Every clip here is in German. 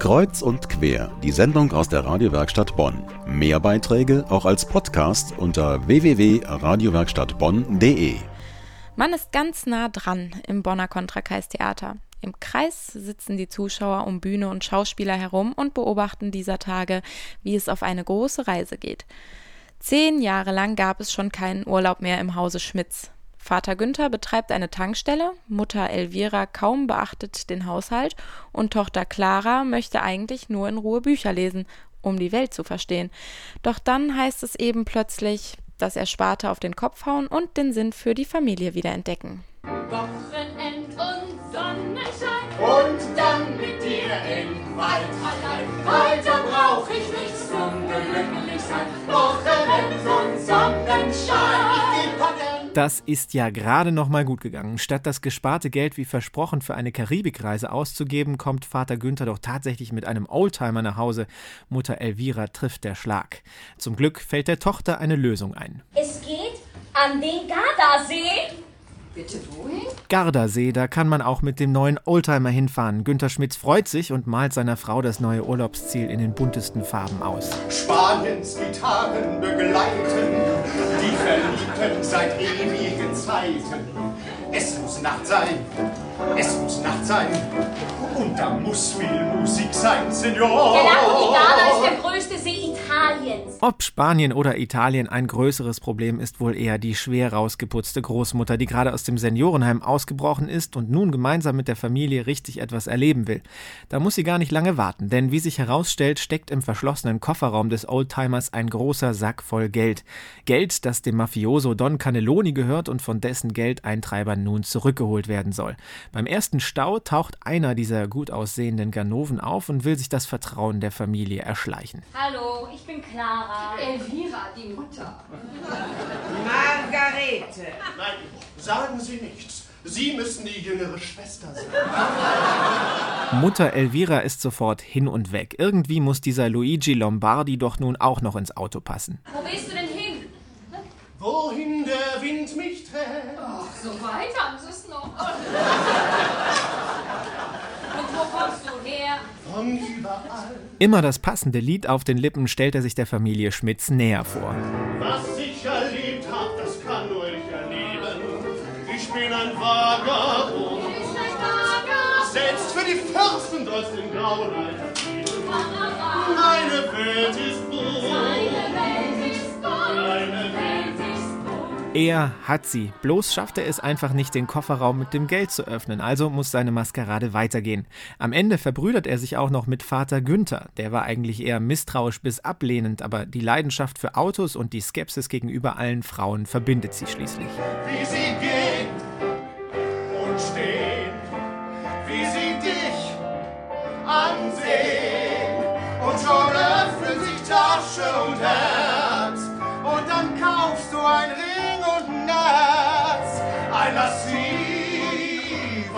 Kreuz und quer, die Sendung aus der Radiowerkstatt Bonn. Mehr Beiträge auch als Podcast unter www.radiowerkstattbonn.de. Man ist ganz nah dran im Bonner Kontrakreistheater. Im Kreis sitzen die Zuschauer um Bühne und Schauspieler herum und beobachten dieser Tage, wie es auf eine große Reise geht. Zehn Jahre lang gab es schon keinen Urlaub mehr im Hause Schmitz. Vater Günther betreibt eine Tankstelle, Mutter Elvira kaum beachtet den Haushalt und Tochter Clara möchte eigentlich nur in Ruhe Bücher lesen, um die Welt zu verstehen. Doch dann heißt es eben plötzlich, das Ersparte auf den Kopf hauen und den Sinn für die Familie wieder entdecken. Wochenend und Sonnenschein und dann mit dir im Wald allein. Weiter brauch ich nichts zum Glücklichsein. Wochenend und Sonnenschein. Das ist ja gerade noch mal gut gegangen. Statt das gesparte Geld wie versprochen für eine Karibikreise auszugeben, kommt Vater Günther doch tatsächlich mit einem Oldtimer nach Hause. Mutter Elvira trifft der Schlag. Zum Glück fällt der Tochter eine Lösung ein. Es geht an den Gardasee. Bitte wohin? Gardasee, da kann man auch mit dem neuen Oldtimer hinfahren. Günther Schmitz freut sich und malt seiner Frau das neue Urlaubsziel in den buntesten Farben aus. Spaniens Gitarren begleiten die Verliebten seit ewigen Zeiten. Es muss Nacht sein, es muss Nacht sein und da muss viel Musik sein, Senor. Der Lago di Garda ist der größte See Italiens. Ob Spanien oder Italien ein größeres Problem ist wohl eher die schwer rausgeputzte Großmutter, die gerade aus dem Seniorenheim ausgebrochen ist und nun gemeinsam mit der Familie richtig etwas erleben will. Da muss sie gar nicht lange warten, denn wie sich herausstellt, steckt im verschlossenen Kofferraum des Oldtimers ein großer Sack voll Geld. Geld, das dem Mafioso Don Cannelloni gehört und von dessen Geldeintreibern nun zurückgeholt werden soll. Beim ersten Stau taucht einer dieser gut aussehenden Ganoven auf und will sich das Vertrauen der Familie erschleichen. Hallo, ich bin Clara. Elvira, die Mutter. Margarete. Nein, sagen Sie nichts. Sie müssen die jüngere Schwester sein. Mutter Elvira ist sofort hin und weg. Irgendwie muss dieser Luigi Lombardi doch nun auch noch ins Auto passen. Wo willst du denn hin? Wohin der Wind mich trägt. Ach, so weit haben sie es noch. Und wo kommst du her? Von überall. Immer das passende Lied auf den Lippen stellt er sich der Familie Schmitz näher vor. Was ich erlebt hab, das kann nur ich erleben. Ich bin ein Vagabund. Selbst für die Fürsten trotz den grauen Alter geben. Meine Welt ist Er hat sie. Bloß schafft er es einfach nicht, den Kofferraum mit dem Geld zu öffnen. Also muss seine Maskerade weitergehen. Am Ende verbrüdert er sich auch noch mit Vater Günther. Der war eigentlich eher misstrauisch bis ablehnend, aber die Leidenschaft für Autos und die Skepsis gegenüber allen Frauen verbindet sie schließlich. Wie sie gehen und stehen, wie sie dich ansehen. Und schon öffnen sich Tasche und Herz. Ein lasziver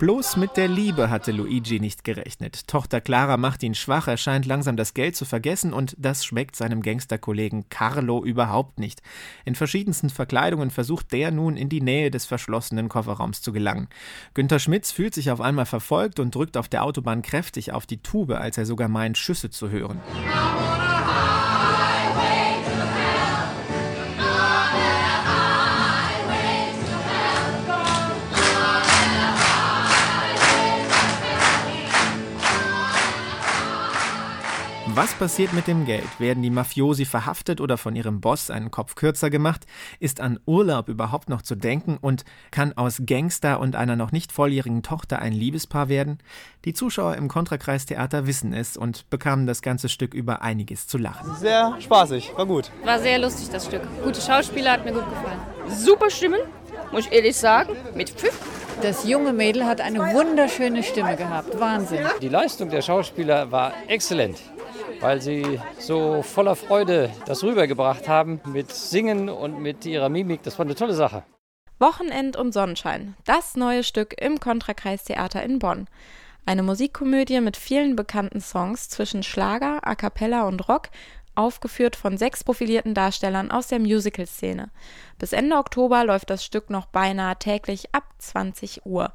Bloß mit der Liebe hatte Luigi nicht gerechnet. Tochter Clara macht ihn schwach, er scheint langsam das Geld zu vergessen und das schmeckt seinem Gangsterkollegen Carlo überhaupt nicht. In verschiedensten Verkleidungen versucht der nun in die Nähe des verschlossenen Kofferraums zu gelangen. Günther Schmitz fühlt sich auf einmal verfolgt und drückt auf der Autobahn kräftig auf die Tube, als er sogar meint, Schüsse zu hören. Was passiert mit dem Geld? Werden die Mafiosi verhaftet oder von ihrem Boss einen Kopf kürzer gemacht? Ist an Urlaub überhaupt noch zu denken? Und kann aus Gangster und einer noch nicht volljährigen Tochter ein Liebespaar werden? Die Zuschauer im Kontrakreistheater wissen es und bekamen das ganze Stück über einiges zu lachen. Sehr spaßig, war gut. War sehr lustig, das Stück. Gute Schauspieler, hat mir gut gefallen. Super Stimmen, muss ich ehrlich sagen, mit Pfiff. Das junge Mädel hat eine wunderschöne Stimme gehabt. Wahnsinn. Die Leistung der Schauspieler war exzellent, weil sie so voller Freude das rübergebracht haben mit Singen und mit ihrer Mimik. Das war eine tolle Sache. Wochenend und Sonnenschein, das neue Stück im Kontrakreistheater in Bonn. Eine Musikkomödie mit vielen bekannten Songs zwischen Schlager, A cappella und Rock, aufgeführt von sechs profilierten Darstellern aus der Musical-Szene. Bis Ende Oktober läuft das Stück noch beinahe täglich ab 20 Uhr.